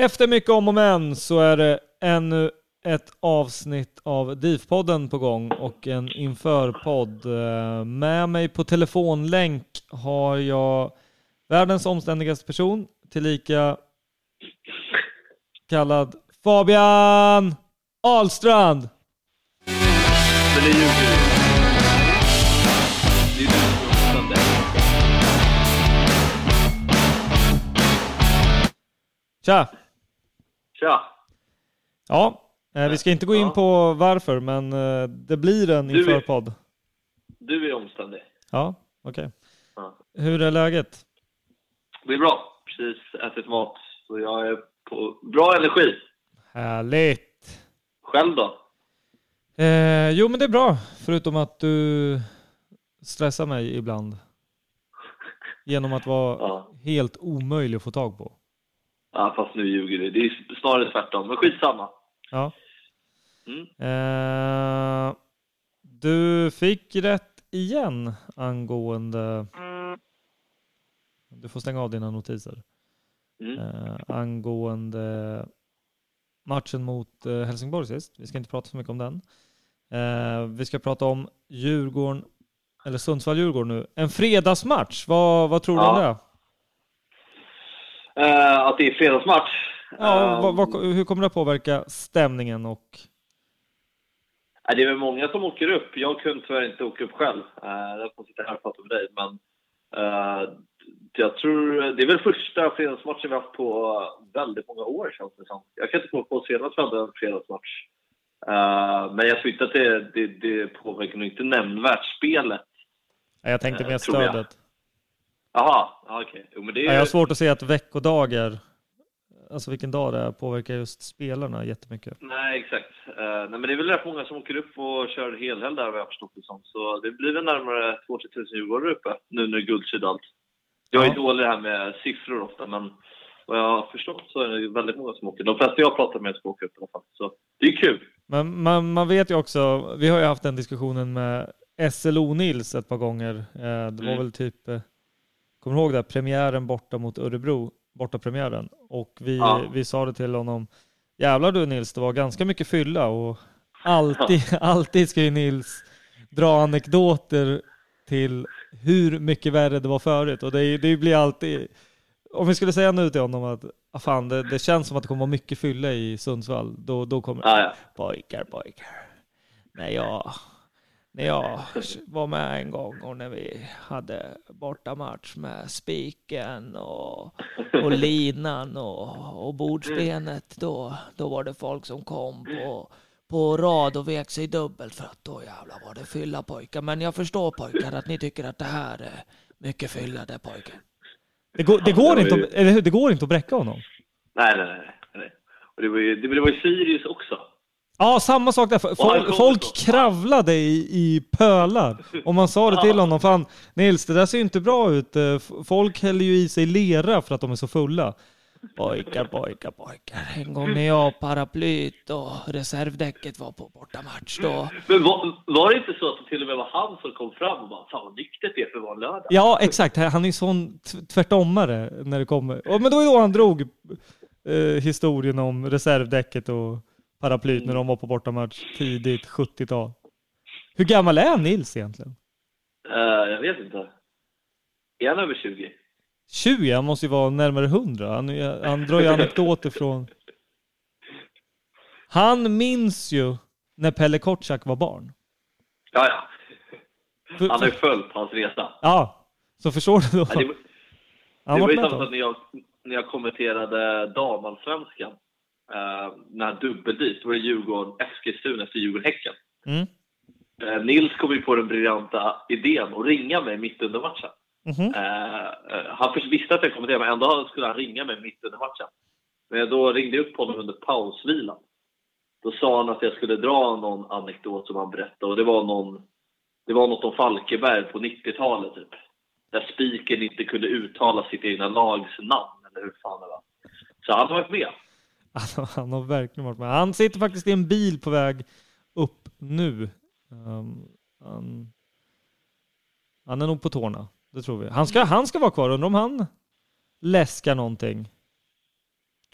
Efter mycket om och men så är det ännu ett avsnitt av DIF-podden på gång och en införpodd. Eh, Med mig på telefonlänk har jag världens omständigaste person, tillika kallad Fabian Ahlstrand. Men det ljuger du. Det är du som. Tja! Tja! Ja, eh, vi ska inte gå in Ja. på varför, men eh, det blir en införpodd. Du är omständig. Ja, okej. Ja. Hur är läget? Det är bra. Precis ätit mat. Så jag är på bra energi. Härligt! Själv då? Eh, jo, men det är bra. Förutom att du stressar mig ibland. Genom att vara Ja. helt omöjlig att få tag på. Ja, fast nu ljuger du. Det är snarare tvärtom. Men skitsamma. Ja. Mm. Eh, du fick rätt igen angående... Du får stänga av dina notiser. Mm. Eh, angående matchen mot eh, Helsingborg sist. Vi ska inte prata så mycket om den. Eh, vi ska prata om Djurgården, eller Sundsvall-Djurgården nu. En fredagsmatch, vad, vad tror du om det? Eh, att det är fredagsmatch. Ja, Eh, vad, vad, hur kommer det att påverka stämningen och... Det är väl många som åker upp. Jag kunde tyvärr inte åka upp själv. Uh, jag får sitta här och prata med dig. Men eh, jag tror det är väl första fredagsmatchen vi har haft på väldigt många år känns det som. Jag kan inte komma på senast vi hade en fredagsmatch. Eh, men jag tror inte att det, det, det påverkar nog inte nämnvärt spelet. Jag tänkte Eh, mer stödet. Jaha, ja, okej. Jo, det är... Ja, jag har svårt att se att veckodagar, alltså vilken dag det är, påverkar just spelarna jättemycket. Nej, exakt. Eh, nej, men det är väl rätt många som åker upp och kör helhelg där, vad jag förstått det som. Så det blir väl närmare 2 000 Djurgårdare uppe, nu när Guldskid allt. Jag är Ja. dålig här med siffror ofta, men vad jag har förstått så är det ju väldigt många som åker. De flesta jag pratar med ska åka upp i alla fall. Så det är kul. Men man, man vet ju också, vi har ju haft den diskussionen med SLO Nils ett par gånger. Eh, Det var Mm. väl typ, eh, kommer du ihåg det? Premiären borta mot Örebro, borta premiären. Och vi, Ja. vi sa det till honom, jävlar du Nils, det var ganska mycket fylla och alltid, alltid ska ju Nils dra anekdoter till hur mycket värre det var förut. Och det, det blir alltid, om vi skulle säga nu till honom att ah, fan, det, det känns som att det kommer vara mycket fylla i Sundsvall, då, då kommer Ja, ja. pojkar, pojkar. när jag, när jag var med en gång och när vi hade bortamatch med spiken och, och linan och, och bordsbenet, då, då var det folk som kom på, på rad och vek sig dubbelt för att då jävlar var det fylla pojkar. Men jag förstår pojkar att ni tycker att det här är mycket fylla det pojkar. Det går, det går, inte, att, eller hur? det går inte att bräcka honom. Nej, nej, nej. Och det var ju, det, det var ju Sirius också. Ja, samma sak där. Folk, folk kravlade i, i pölar. Och man sa det till honom, fan Nils, det där ser ju inte bra ut. Eh, folk häller ju i sig lera för att de är så fulla. Pojkar, pojkar, pojkar. En gång när jag paraplyt och reservdäcket var på bortamatch då... Men var, var det inte så att det till och med var han som kom fram och bara Fan vad nyktert det är för att vara lördag? Ja, exakt. Han är ju sån tvärtommare när det kommer. Men då är då han drog eh, historien om reservdäcket och paraplyt när de var på bortamatch tidigt 70-tal. Hur gammal är Nils egentligen? Uh, jag vet inte. Är han över 20? 20? Han måste ju vara närmare 100. Han, han drar ju anekdoter från... Han minns ju när Pelle Kotschack var barn. Ja, ja. Han har ju följt hans resa. Ja, så förstår du då. Ja, det, var, det var ju samma när jag, när jag kommenterade damallsvenskan uh, när dubbeldisk, då var det Djurgården, Eskilstuna efter Djurgården-Häcken. Mm. Uh, Nils kom ju på den briljanta idén att ringa mig mitt under matchen. Mm uh, han visste att jag kommenterade, men ändå skulle han ringa mig mitt under matchen. Men då ringde jag upp honom under pausvilan. Då sa han att jag skulle dra någon anekdot som han berättade och det var någon det var något om Falkenberg på 90-talet typ. Där spiken inte kunde uttala sitt egna lags namn, eller hur fan det var. Så han har varit med. Han, han har verkligen varit med. Han sitter faktiskt i en bil på väg upp nu. Um, han, han, är nog på tårna, det tror vi. Han ska, han ska vara kvar, undrar om han läskar någonting.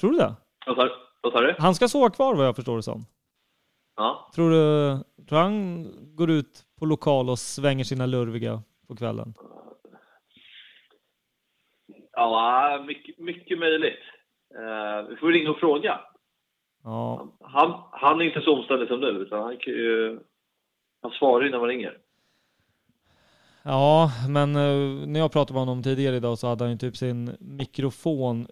Tror du det? Vad sa du? Han ska sova kvar vad jag förstår det som. Ja. Tror du, tror han går ut på lokal och svänger sina lurviga på kvällen? Ja, mycket, mycket möjligt. Uh, vi får ringa och fråga. Ja. Han, han är inte så omständig som du, utan han, uh, han svarar ju när man ringer. Ja, men uh, när jag pratade med honom tidigare idag så hade han ju typ sin mikrofon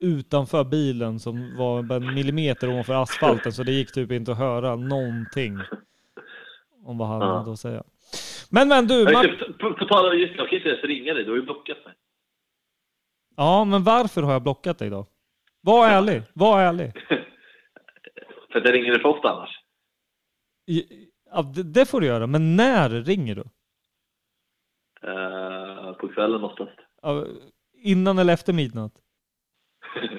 utanför bilen som var en millimeter ovanför asfalten så det gick typ inte att höra någonting om vad han ja. hade att säga. Men men du... Man... På, tal just jag kan inte ens ringa dig, du har ju blockat mig. Ja, men varför har jag blockat dig då? Var ärlig, var ärlig. för jag ringer dig för ofta annars. Ja, det, det, får du göra, men när ringer du? Uh, på kvällen oftast. Uh, innan eller efter midnatt?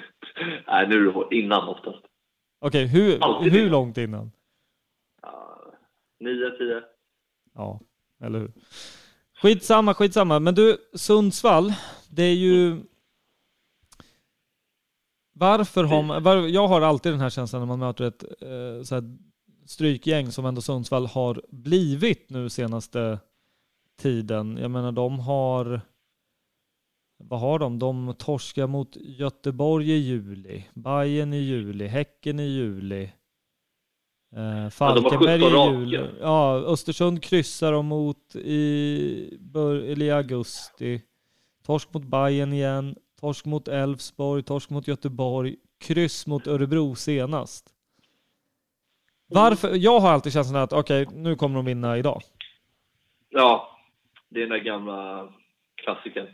Nej, nu är det innan oftast. Okej, okay, hur, hur långt innan? Uh, nio, tio. Ja, eller hur? Skitsamma, skitsamma. Men du, Sundsvall, det är ju... Varför har man... Var, jag har alltid den här känslan när man möter ett eh, så strykgäng som ändå Sundsvall har blivit nu senaste tiden. Jag menar, de har vad har de? De torskar mot Göteborg i juli, Bayern i juli, Häcken i juli. Eh, Falkenberg ja, i juli. Ja, Östersund kryssar de mot i, i augusti. Torsk mot Bayern igen, torsk mot Elfsborg, torsk mot Göteborg, kryss mot Örebro senast. Varför? Jag har alltid känslan att okej, okay, nu kommer de vinna idag. Ja, det är den där gamla klassikern.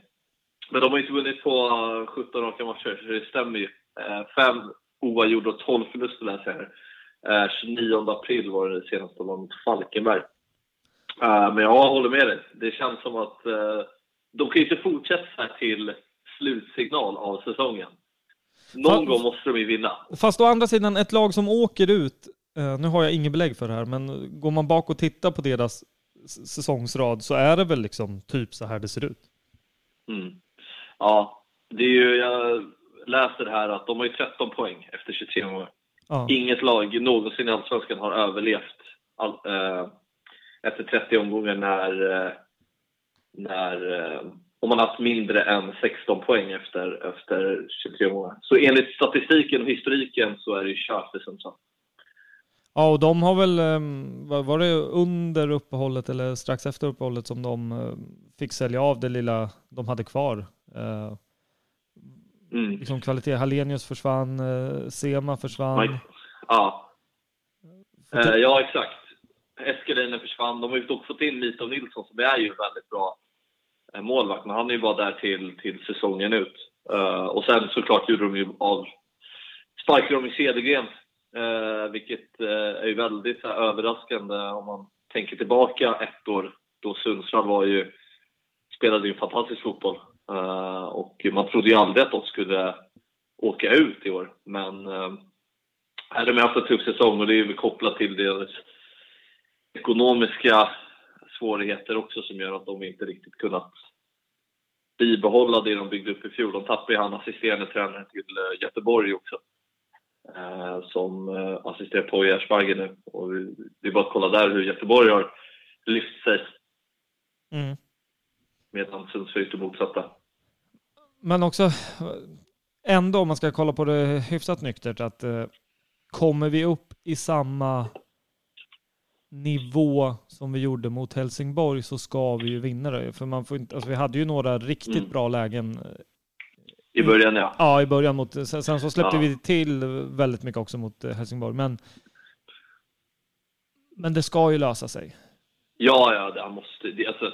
Men de har inte vunnit på eh, 17 raka matcher, så det stämmer ju. Eh, fem oavgjorda och 12 förluster läser jag eh, här. 29 april var det senaste de var mot Falkenberg. Men jag håller med dig. Det känns som att de kan ju inte fortsätta till slutsignal av säsongen. Någon fast, gång måste de ju vinna. Fast å andra sidan, ett lag som åker ut, nu har jag inget belägg för det här, men går man bak och tittar på deras säsongsrad så är det väl liksom typ så här det ser ut. Mm. Ja, det är ju, jag läste det här att de har ju 13 poäng efter 23 år. Ja. Inget lag någonsin i Allsvenskan har överlevt all, äh, efter 30 omgångar när, äh, när äh, om man haft mindre än 16 poäng efter, efter 23 månader. Så enligt statistiken och historiken så är det ju kört för Sundsvall. Ja, och de har väl, ehm, var det under uppehållet eller strax efter uppehållet som de eh, fick sälja av det lilla de hade kvar? Eh, mm. Liksom kvalitet, Hallenius försvann, eh, Sema försvann. Ja. ja, exakt. Eskelinen försvann. De har ju dock fått in Mito Nilsson som är ju väldigt bra Eh, målvakt, men han är ju bara där till, till säsongen ut. Eh, och sen såklart gjorde de ju av sparkade de i Cedergren uh, vilket uh, är ju väldigt här, överraskande om man tänker tillbaka ett år då Sundsvall var ju, spelade ju fantastisk fotboll. Och man trodde ju aldrig att de skulle åka ut i år. Men uh, här har de haft en tuff säsong och det är ju kopplat till deras ekonomiska svårigheter också som gör att de inte riktigt kunnat bibehålla det de byggde upp i fjol. De tappade ju han assisterande tränaren till eh, Göteborg också. Eh, som eh, assisterar på Gärsbagge nu. Och det är bara att kolla där hur Göteborg har lyft sig. Mm. Medan Sundsvall är det motsatta. Men också ändå om man ska kolla på det hyfsat nyktert att eh, kommer vi upp i samma nivå som vi gjorde mot Helsingborg så ska vi ju vinna det. För man får inte, alltså vi hade ju några riktigt mm. bra lägen i början ja. Ja, i början mot, sen, sen så släppte ja. vi till väldigt mycket också mot eh, Helsingborg, men men det ska ju lösa sig. Ja, ja, det måste, det, alltså,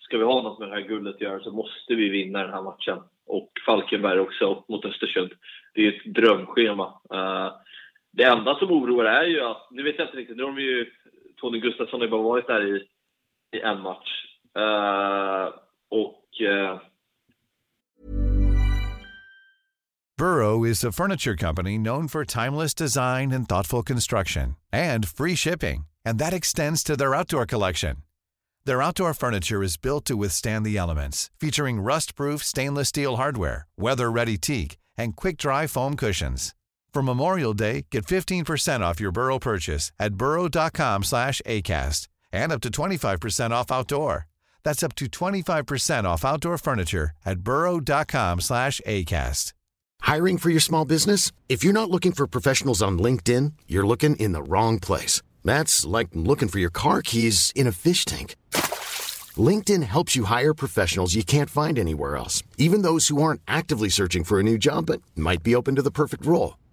ska vi ha något med det här guldet att göra så måste vi vinna den här matchen. Och Falkenberg också mot Östersund. Det är ett drömschema. Uh, det enda som oroar är ju att, nu vet jag inte riktigt, nu har de ju, Tony Gustafsson har bara varit där i, i en match. Uh, och uh, Burrow is a furniture company known for timeless design and thoughtful construction and free shipping, and that extends to their outdoor collection. Their outdoor furniture is built to withstand the elements, featuring rust-proof stainless steel hardware, weather-ready teak, and quick-dry foam cushions. For Memorial Day, get 15% off your Burrow purchase at burrow.com slash ACAST and up to 25% off outdoor. That's up to 25% off outdoor furniture at burrow.com slash ACAST. Hiring for your small business? If you're not looking for professionals on LinkedIn, you're looking in the wrong place. That's like looking for your car keys in a fish tank. LinkedIn helps you hire professionals you can't find anywhere else, even those who aren't actively searching for a new job but might be open to the perfect role.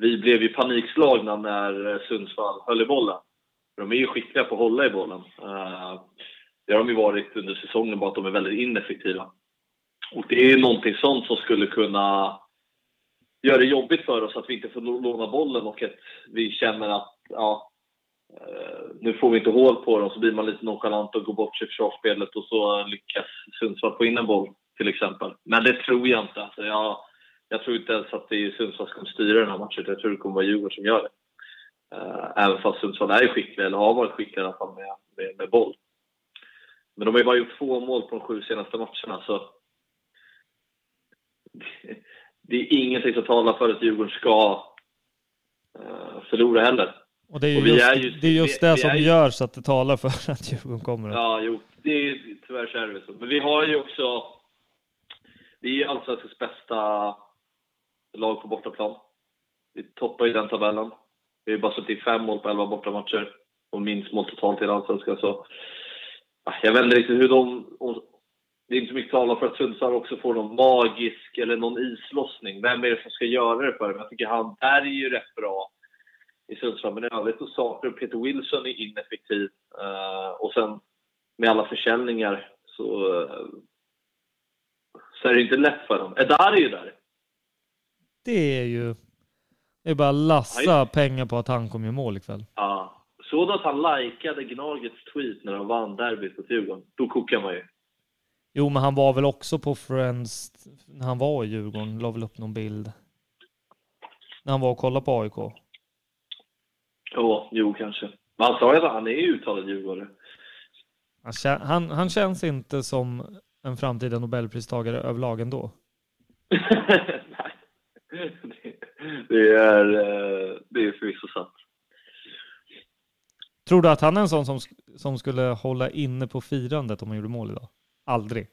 vi blev ju panikslagna när eh, Sundsvall höll i bollen. De är ju skickliga på att hålla i bollen. Eh, det har de ju varit under säsongen, bara att de är väldigt ineffektiva. Och det är ju någonting sånt som skulle kunna göra det jobbigt för oss att vi inte får låna bollen och att vi känner att ja, eh, nu får vi inte hål på dem, så blir man lite nonchalant och går bort sig i försvarsspelet och så lyckas Sundsvall få in en boll till exempel. Men det tror jag inte. Alltså jag, jag tror inte ens att det är Sundsvall som kommer styra den här matchen. Jag tror det kommer vara Djurgården som gör det. Uh, även fast Sundsvall är skickliga, eller har varit skickliga i alla fall med, med, med boll. Men de har ju bara gjort två mål på de sju senaste matcherna, så det, det är ingenting som talar för att Djurgården ska uh, förlora heller. Och det är, och just, är just, det, är just det som är, gör så att det talar för att Djurgården kommer. Ja, jo, det är tyvärr så är det så. Men vi har ju också, vi är allsvenskans bästa lag på bortaplan. Vi toppar i den tabellen. Vi har bara suttit fem mål på elva bortamatcher och minst mål totalt i Allsvenskan. Så ah, jag vet inte riktigt hur de... Det är inte mycket talar för att Sundsvall också får någon magisk eller någon islossning. Vem är det som ska göra det för dem? Jag tycker han Där är ju rätt bra i Sundsvall, men i övrigt så saknar Peter Wilson är ineffektiv. Uh, och sen med alla försäljningar så, uh, så är det inte lätt för dem. Edar är ju där. Det är ju... Det är bara lassa pengar på att han kommer i mål ikväll. Ja. Såg du att han likade Gnagets tweet när de vann derbyt mot Djurgården? Då kokar man ju. Jo, men han var väl också på Friends när han var i Djurgården. La väl upp någon bild. När han var och kollade på AIK. Ja, jo kanske. Men han sa ju att han är uttalad djurgårdare. Han, han, han känns inte som en framtida Nobelpristagare överlag ändå. Det, är, eh, det är förvisso sant. Tror du att han är en sån som, som skulle hålla inne på firandet om han gjorde mål idag? Aldrig.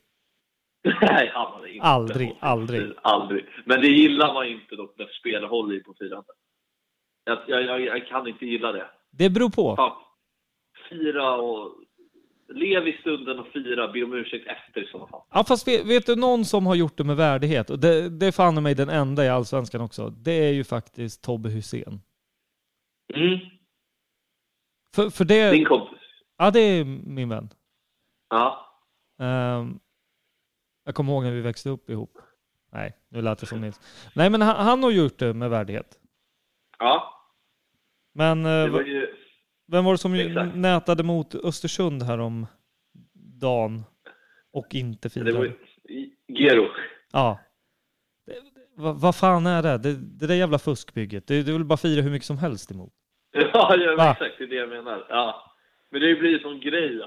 Nej, han hade inte Aldrig, hållit aldrig. Aldrig. Men det gillar man inte dock när spelare håller i på firandet. Jag, jag, jag, kan inte gilla det. Det beror på. Fan. Fira och... Lev i stunden och fira. Be om ursäkt efter i så fall. Ja, fast vet, vet du någon som har gjort det med värdighet? Och det, det är fan mig den enda i Allsvenskan också. Det är ju faktiskt Tobbe Hussein. Mm. För, för det... Din kompis. Ja, det är min vän. Ja. Ehm, jag kommer ihåg när vi växte upp ihop. Nej, nu lät det som Nils. Nej, men han, han har gjort det med värdighet. Ja. Men eh, Det var ju... vem var det som Exakt. nätade mot Östersund här om dagen och inte Det var firade? Gero. Ja. Vad vad fan är det? det? Det där jävla fuskbygget. Det, det vill bara fira hur mycket som helst emot. Ja, ja Va? exakt. Det är det jag menar. Ja. Men det blir ju sån grej.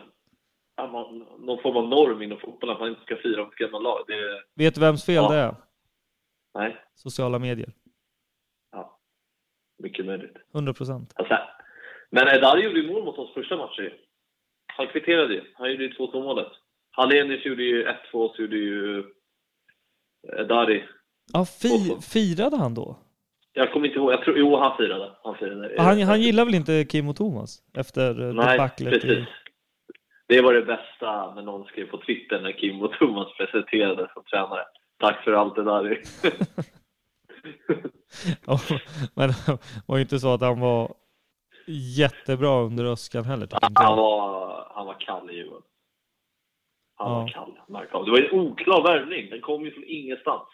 Att man, någon form av norm inom fotbollen att man inte ska fira mot annat lag. Det, Vet du vems fel Ja. det är? nej, Sociala medier. ja. Mycket möjligt. 100 procent. Alltså, men Edar gjorde ju mål mot oss första matchen ju. Han kvitterade ju. Han gjorde ju 2-2 målet. Hallenius gjorde ju 1-2 och så gjorde ju Edari. Ja, fi, firade han då? Jag kommer inte ihåg. Jag tror, jo, han firade. Han firade. Han, han gillar väl inte Kim och Thomas efter eh, Nej, debaclet i... precis. Det var det bästa när någon skrev på Twitter när Kim och Thomas presenterades som tränare. Tack för allt det där. Ja, men det var ju inte så att han var jättebra under Öskan heller. han, jag. var, han var kall i Djurgården. Han Ja. var kall. Markov. Det var en oklar värvning. Den kom ju från ingenstans.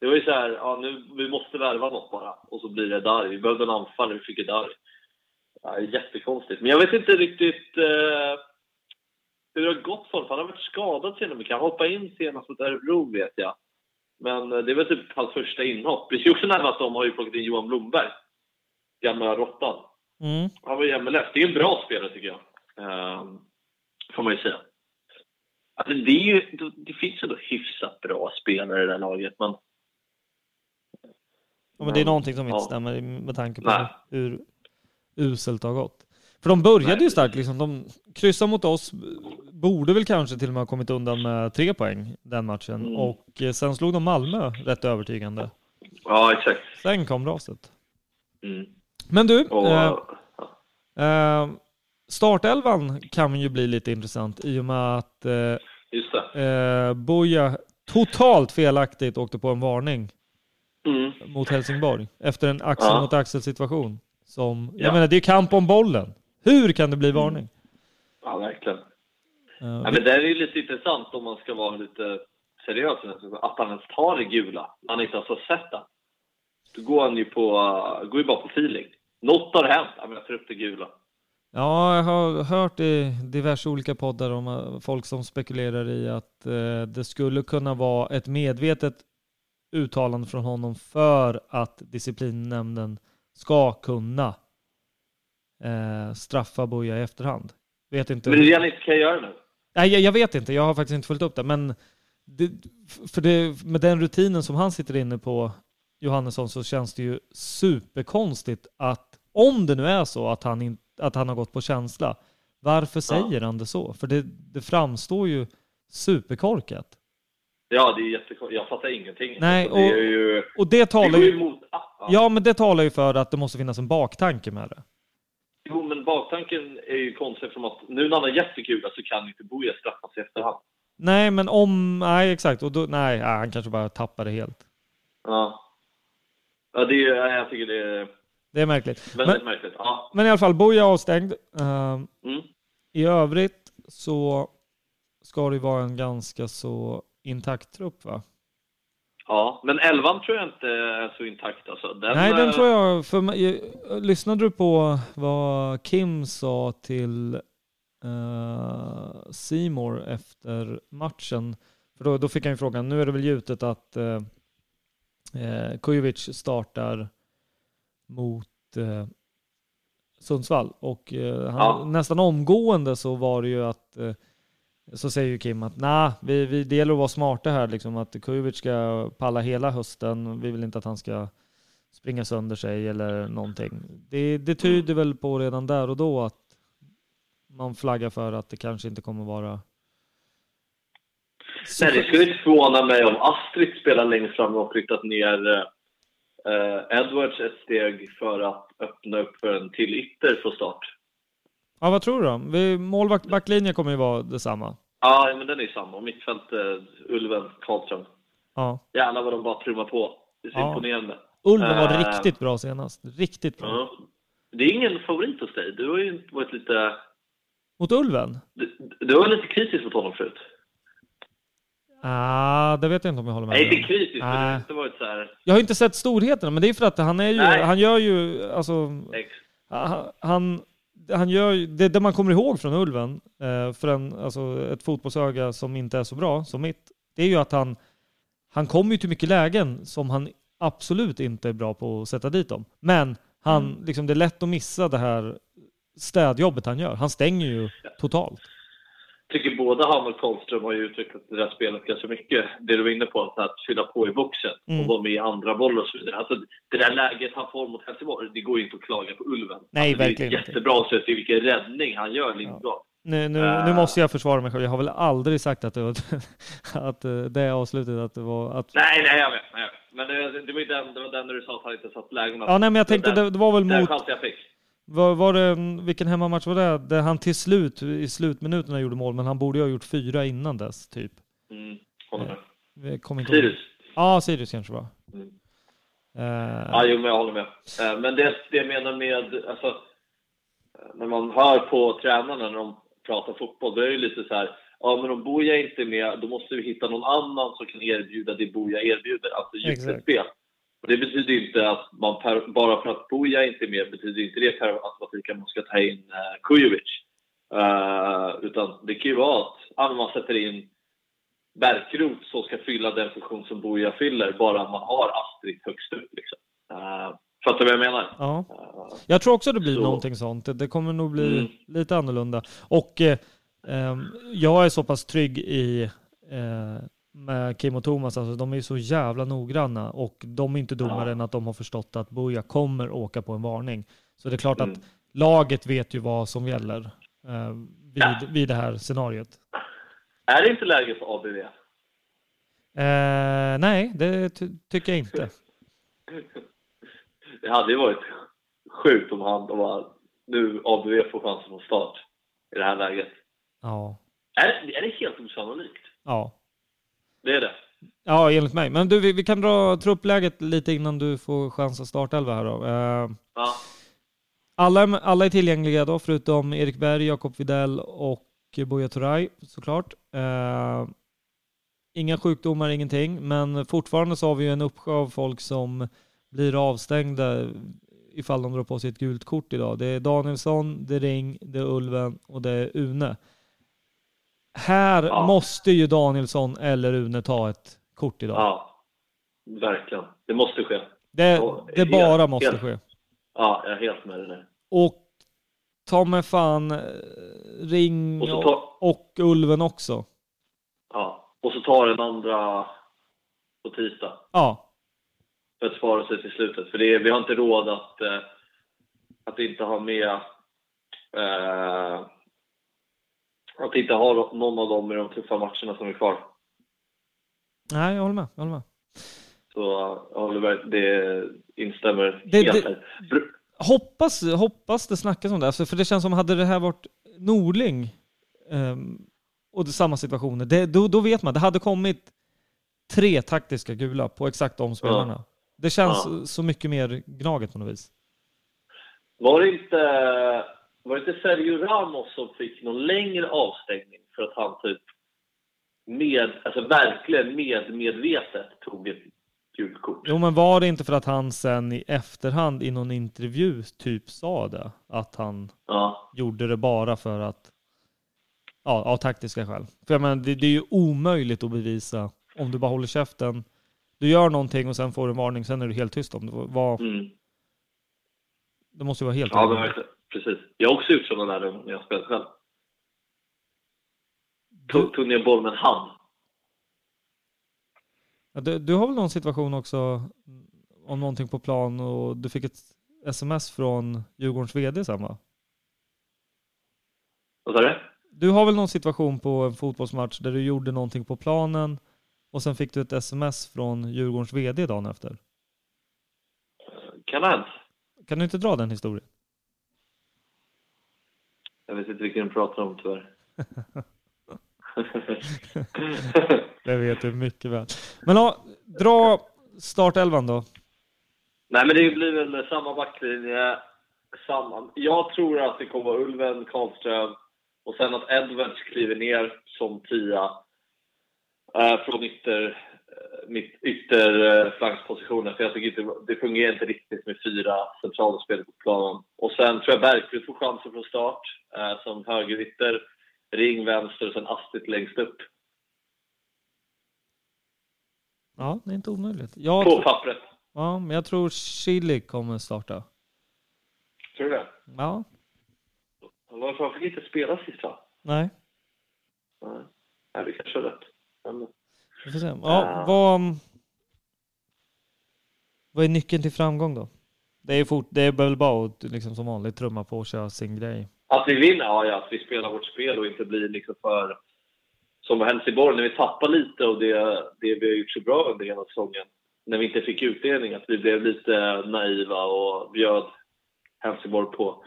Det var ju så här, ja, nu, vi måste värva något bara. Och så blir det Dari. Vi behövde en anfallare, vi fick Dari. Ja, jättekonstigt. Men jag vet inte riktigt eh, hur det har gått för honom. Han har varit skadad mycket. Han hoppade in senast mot Örebro vet jag. Men eh, det är väl typ hans första inhopp. Det är ju också nära att de har ju plockat in Johan Blomberg. Gamla råttan. Mm. Han var i MLS. Det är en bra spelare tycker jag. Ehm, får man ju säga. Alltså, det, ju, det finns ändå hyfsat bra spelare i det här laget, men Ja, men det är någonting som inte Ja. stämmer med tanke på Nej. hur uselt det har gått. För de började Nej. ju starkt liksom. De kryssade mot oss, borde väl kanske till och med ha kommit undan med tre poäng den matchen. Mm. Och eh, sen slog de Malmö rätt övertygande. ja, exakt. Sen kom raset. Mm. Men du, Och, eh, eh, startelvan kan ju bli lite intressant i och med att eh, eh, Boja totalt felaktigt åkte på en varning Mm. mot Helsingborg efter en axel Ja. mot axel situation. Som, jag Ja. menar, det är kamp om bollen. Hur kan det bli varning? Ja, verkligen. Eh, Ja, men det är ju lite intressant om man ska vara lite seriös. Att han ens tar det gula han inte ens har sett det. Då går han ju, på, uh, går ju bara på feeling. Något har hänt. Ja, men jag tar upp det gula. Ja, jag har hört i diverse olika poddar om eh, folk som spekulerar i att eh, det skulle kunna vara ett medvetet uttalande från honom för att disciplinnämnden ska kunna eh, straffa Boja i efterhand. Vet inte. Men det är det inte kan göra nu. Nej, jag, jag vet inte. Jag har faktiskt inte följt upp det. Men det, för det, med den rutinen som han sitter inne på, Johannesson, så känns det ju superkonstigt att om det nu är så att han, in, att han har gått på känsla, varför säger han det så? För det, det framstår ju superkorkat. Ja, det är jättekonstigt. Jag fattar ingenting. Nej, Alltså, det och- är ju... Och det talar ju emot... Ja. Ja, men det talar ju för att det måste finnas en baktanke med det. Jo, men baktanken är ju konstigt som att nu när han har gett det så kan inte Boja straffas i efterhand. Nej, men om... Nej, exakt. Och då, nej, han kanske bara tappar det helt. Ja. Ja, det är, ja, jag tycker det är Det är märkligt. väldigt Men, märkligt. Ja. men i alla fall, Boja är avstängd. Ehm, Mm. I övrigt så ska det vara en ganska så intakt trupp va? Ja, men elvan tror jag inte är så intakt alltså. Den, Nej, den eh, tror jag... För, eh, lyssnade du på vad Kim sa till eh, Seymour efter matchen? För då, då fick han ju frågan, nu är det väl gjutet att uh, Kujovic startar mot eh, Sundsvall och eh, han, Ja. nästan omgående så var det ju att eh, så säger ju Kim att nej, vi, vi, det gäller att vara smarta här liksom att Kujovic ska palla hela hösten. Vi vill inte att han ska springa sönder sig eller någonting. Det, det tyder väl på redan där och då att man flaggar för att det kanske inte kommer vara Nej, det skulle inte förvåna mig om Astrid spelar längst fram och flyttat ner eh, Edwards ett steg för att öppna upp för en till ytter från start. Ja, vad tror du då? Vi, målvakt, backlinje kommer ju vara detsamma. Ja, men den är ju samma. Mittfält, eh, Ulven, Karlström. Ja. Jävlar vad de bara trummar på. Det är så Ja. imponerande. Ulven var Eh, riktigt bra senast. Riktigt bra. Ja. Det är ingen favorit hos dig. Du har ju varit lite, Mot Ulven? du, du var lite kritisk mot honom förut. Ah, det vet jag inte om jag håller med Nej, inte kritisk, men du Nej. har inte varit så här... Jag har inte sett storheterna, men det är för att han är ju, Nej. han gör ju, alltså, Ex. han, han, han gör ju, det, det man kommer ihåg från Ulven, eh, för en, alltså ett fotbollsöga som inte är så bra som mitt, det är ju att han, han kommer ju till mycket lägen som han absolut inte är bra på att sätta dit dem. Men han, Mm. liksom, det är lätt att missa det här städjobbet han gör. Han stänger ju totalt. Tycker både han och Karlström har ju utvecklat det där spelet ganska mycket. Det du var inne på, att fylla på i boxen Mm. och vara med i andra bollar och så vidare. Alltså, det där läget han får mot Helsingborg, det går ju inte att klaga på Ulven. Nej, alltså, verkligen Det är jättebra att se vilken räddning han gör, Lindblad. Nu, nu, Äh. nu måste jag försvara mig själv. Jag har väl aldrig sagt att det var att eh, det avslutet att det var att Nej, nej, jag vet. Nej, jag vet. Men det, det, var ju den, det var den när du sa att han inte satt lägena. Ja, nej, men jag tänkte den, det, det var väl Den mot chansen jag fick. Var, var det, en- vilken hemmamatch var det? Där han till slut, i slutminuterna gjorde mål, men han borde ju ha gjort fyra innan dess, typ. Mm, håller med. Inte ihåg. Sirius. Ja, Sirius kanske var. Mm. Eh, Ja, jo, men jag håller med. Eh, Men det, det jag menar med, alltså, eh, när man hör på tränarna när de pratar fotboll, då är det ju lite så här, ja men om Boja inte är med, då måste vi hitta någon annan som kan erbjuda det Boja erbjuder, alltså djupledsspel. Och det betyder inte att man, per, bara för att Boja inte är med, betyder inte det per automatik att man ska ta in uh, Kujovic. Eh, utan det kan ju vara att man sätter in Bärkroth som ska fylla den funktion som Boja fyller, bara man har Astrid högst upp. Liksom. Uh, fattar du vad jag menar? ja. Jag tror också det blir Så. någonting sånt. Det, det kommer nog bli Mm. lite annorlunda. Och eh, ehm, jag är så pass trygg i eh, med Kim och Thomas, alltså de är ju så jävla noggranna och de är inte dummare Ja. än att de har förstått att Boja kommer åka på en varning. Så det är klart Mm. att laget vet ju vad som gäller eh, vid, Ja. vid det här scenariot. är det inte läge för ABV? Eh, nej, det ty tycker jag inte. Det hade ju varit sjukt om han bara, nu ABV får chansen från start i det här läget. Ja, Är är det helt osannolikt? ja. Det är det. Ja, enligt mig. Men du, vi, vi kan dra truppläget lite innan du får chans att starta elva här då. Eh, Ja. alla, är- alla är tillgängliga då, förutom Erik Berg, Jakob Videll och Buya Turay såklart. Eh, inga sjukdomar, ingenting, men fortfarande så har vi ju en uppsjö av folk som blir avstängda ifall de drar på sig ett gult kort idag. Det är Danielsson, det är Ring, det är Ulven och det är Une. Här Ja. måste ju Danielsson eller Une ta ett kort idag. ja, verkligen. Det måste ske. Det, det helt- bara måste helt. ske. Ja, jag är helt med dig nu. Och ta med fan eh, Ring Och ta- och Ulven också. Ja. Och så tar den andra på tisdag. Ja, för att spara sig till slutet. För det vi har inte råd att, eh, att inte ha med eh, att inte ha någon av dem i de tuffa matcherna som är kvar. nej jag håller med. Jag håller med. Så jag håller med, det instämmer Det- helt det- Hoppas, hoppas det snackas om det, alltså, för det känns som hade det här varit Norling ehm, och det, samma situationer, det, då, då vet man, det hade kommit tre taktiska gula på exakt de spelarna. Det känns Ja. så mycket mer Gnaget på något vis. Var det inte, var det inte Sergio Ramos som fick någon längre avstängning för att han typ med, alltså verkligen med, medvetet tog ett gult kort. Jo, men var det inte för att han sen i efterhand i någon intervju typ sa det? Att han Ja. gjorde det bara för att, ja, av taktiska skäl. För jag menar, det, det är ju omöjligt att bevisa om du bara håller käften. Du gör någonting och sen får du en varning, sen är du helt tyst om det. Var, Mm. det måste ju vara helt Ja, verkligen. Precis. Jag har också gjort sådana där när jag spelat själv. Tog, tog ner boll med en hand. Ja, Du, du har väl någon situation också om någonting på plan och du fick ett sms från Djurgårdens VD sen va? Vad sa du? Du har väl någon situation på en fotbollsmatch där du gjorde någonting på planen och sen fick du ett sms från Djurgårdens VD dagen efter. Kan ha hänt? Kan du inte dra den historien? Jag vet inte vilken du pratar om tyvärr. Det vet du mycket väl. Men ja, dra startelvan då. Nej, men det blir väl samma backlinje. Samma. Jag tror att det kommer vara Ulven, Karlström och sen att Edwards kliver ner som tia eh, från ytter, mitt ytterflankspositionen. För jag tycker inte det fungerar inte riktigt med fyra centrala spelare på planen. Och sen tror jag Bergqvist får chansen från start eh, som högerytter. Ring vänster och sen Astrid längst upp. Ja, det är inte omöjligt. Jag, På pappret. ja, men jag tror Chili kommer starta. Tror du det? Ja, Varför han fick inte spela sist va? nej, Nej, Nej, det kanske är rätt. Men, vi får se. Ja, vad, vad är nyckeln till framgång då? Det är, fort, det är väl bara att liksom som vanligt trumma på och köra sin grej. Att vi vinner, ja, ja, att vi spelar vårt spel och inte blir liksom för... Som Helsingborg, när vi tappar lite och det, det vi har gjort så bra under hela säsongen. När vi inte fick utdelning, att vi blev lite naiva och bjöd Helsingborg på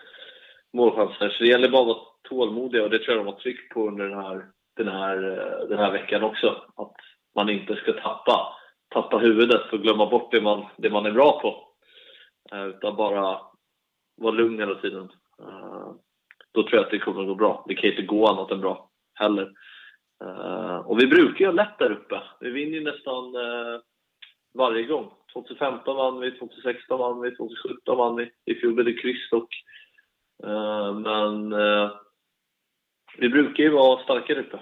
målchanser. Så det gäller bara att vara tålmodiga och det tror jag de har tryckt på under den här, den här, den här veckan också. Att man inte ska tappa, tappa huvudet och glömma bort det man, det man är bra på. Eh, utan bara vara lugn hela tiden. Eh, då tror jag att det kommer att gå bra. Det kan inte gå annat än bra heller. Eh, och vi brukar ju ha lätt där uppe. Vi vinner ju nästan varje gång. 2015 vann vi, 2016 vann vi, 2017 vann vi. I fjol blev det kryss dock. Men vi brukar ju vara starka där uppe.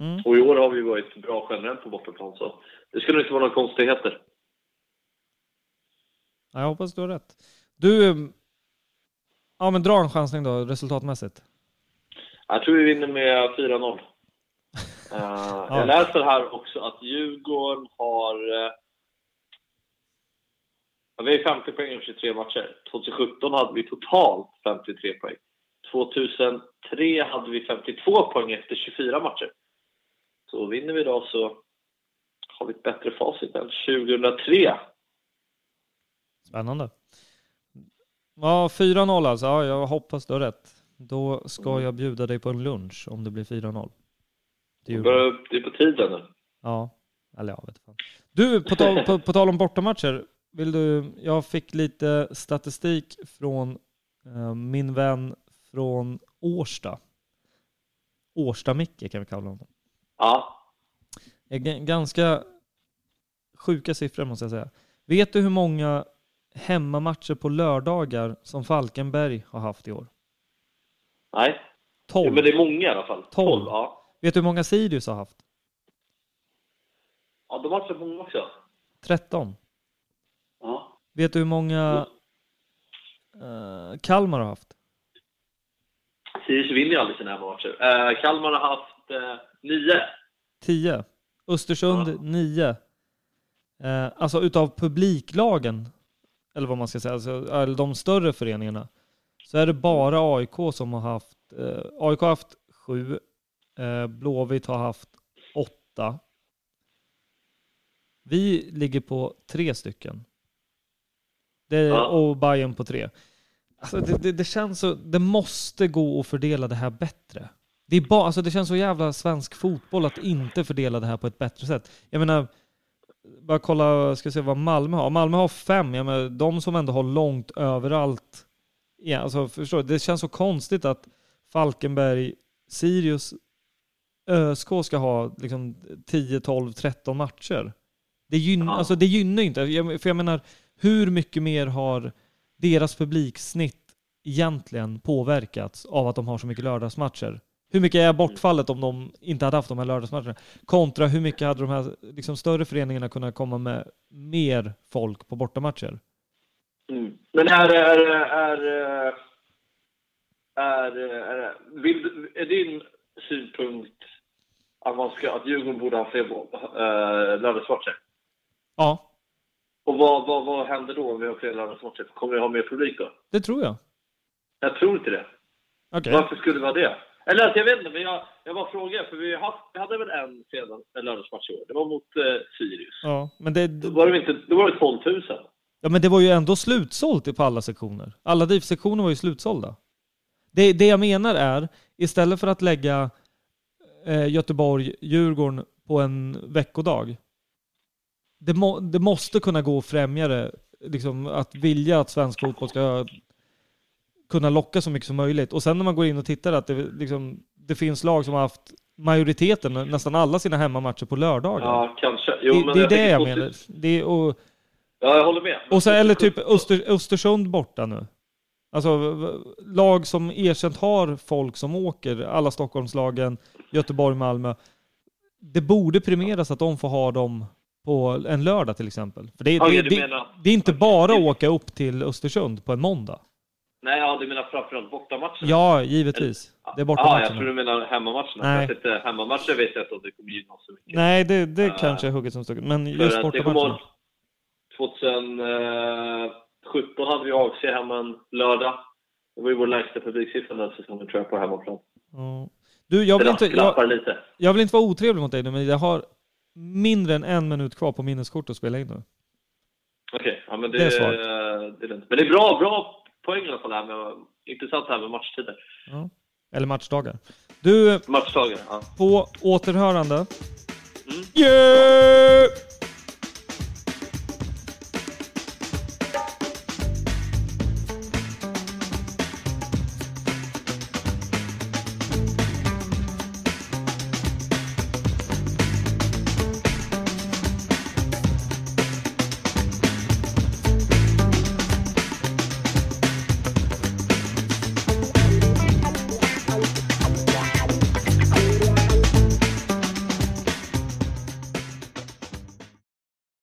Mm. Och i år har vi varit bra generellt på bortaplan så det skulle inte vara några konstigheter. Ja, jag hoppas du har rätt. Du, ja men dra en chansning då resultatmässigt. Jag tror vi vinner med 4-0. Eh, Jag läser här också att Djurgården har... eh, ja, vi har 50 poäng i 23 matcher. 2017 hade vi totalt 53 poäng. 2003 hade vi 52 poäng efter 24 matcher. Så vinner vi idag så har vi ett bättre facit än 2003. Spännande. Ja, 4-0 alltså. Ja, jag hoppas du har rätt. Då ska jag bjuda dig på en lunch om det blir 4-0. Det Det är på tiden nu. Ja, eller jag vet fan. Du, på tal, på, på tal om bortamatcher. Vill du, jag fick lite statistik från eh, min vän från Årsta. Årsta-Micke kan vi kalla honom. Ja. g- ganska sjuka siffror måste jag säga. Vet du hur många hemmamatcher på lördagar som Falkenberg har haft i år? Nej. 12. Men det är många i alla fall. 12. ja. Vet du hur många Sirius har haft? Ja, de har varit så många också. 13. Ja. Vet du hur många eh, Kalmar har haft? Sirius vinner ju aldrig sina hemmamatcher. Eh, Kalmar har haft eh, nio. 10. Östersund 9. Eh, alltså utav publiklagen, eller vad man ska säga, alltså, eller de större föreningarna, så är det bara AIK som har haft, eh, AIK har haft 7, eh, Blåvitt har haft 8. Vi ligger på tre stycken. Det, Ja. Och Bayern på tre. Alltså det, det, det känns så, det måste gå att fördela det här bättre. Det, är bara, alltså det känns så jävla svensk fotboll att inte fördela det här på ett bättre sätt. Jag menar, bara kolla, ska se vad Malmö har. Malmö har fem, jag menar, de som ändå har långt överallt. Ja, alltså förstår du? Det känns så konstigt att Falkenberg, Sirius ÖSK ska ha liksom 10, 12, 13 matcher. Det, gyn, Ja. alltså, det gynnar ju inte. För jag menar, hur mycket mer har deras publiksnitt egentligen påverkats av att de har så mycket lördagsmatcher? Hur mycket är bortfallet om de inte hade haft de här lördagsmatcherna? Kontra hur mycket hade de här liksom, större föreningarna kunnat komma med mer folk på bortamatcher? Mm. Men är, är, är, är, är, är, vill, är din synpunkt att, man ska, att Djurgården borde ha fler äh, lördagsmatcher? Ja, Och vad, vad, vad händer då om vi har fler lördagsmatcher? Kommer vi ha mer publik då? det tror jag. Jag tror inte det. Okej. Varför skulle det vara det? Eller alltså, jag vet inte, men jag, jag bara frågar. För vi, haft, vi hade väl en fredag, en lördagsmatch i år. Det var mot eh, Sirius. Ja, men det, Då var det inte, då var det 12 000. Ja, men det var ju ändå slutsålt på alla sektioner. Alla DIF-sektioner var ju slutsålda. Det, det jag menar är, istället för att lägga eh, Göteborg-Djurgården på en veckodag, det, må, det måste kunna gå att främja det, liksom att vilja att svensk fotboll ska kunna locka så mycket som möjligt. Och sen när man går in och tittar att det, liksom, det finns lag som har haft majoriteten, nästan alla sina hemmamatcher på lördagar. Ja, kanske. Jo, det, men det är det jag menar. Det är, och, Ja, jag håller med. och så, eller typ Öster, Östersund borta nu. Alltså lag som erkänt har folk som åker, alla Stockholmslagen, Göteborg, Malmö. Det borde premieras att de får ha dem på en lördag till exempel. För det, Okej, det, det, det är inte bara att åka upp till Östersund på en måndag. Nej, ja, du menar framförallt bortamatcherna? Ja, givetvis. Det är Ja, jag tror bortamatcherna. du menar hemmamatcherna. Nej. För att inte, hemmamatcher vet jag inte om det kommer gynna så mycket. Nej, det, det Ja. kanske är hugget som stucket. Men just bortamatcherna. 2017 hade vi AFC hemma en lördag. Det var ju vår lägsta publiksiffra den säsongen tror jag på hemmaplan. Ja. Du, jag Det vill, inte, jag, lite. jag vill inte vara otrevlig mot dig nu, men jag har mindre än en minut kvar på minneskort att spela in nu. Okej, ja, men det, Det är det, svagt. är. Men det är bra, bra poäng i alla fall det här med, intressant det här med matchtider. Ja. Eller matchdagar. Du, Matchdagar, ja. på återhörande. Mm. Yeah!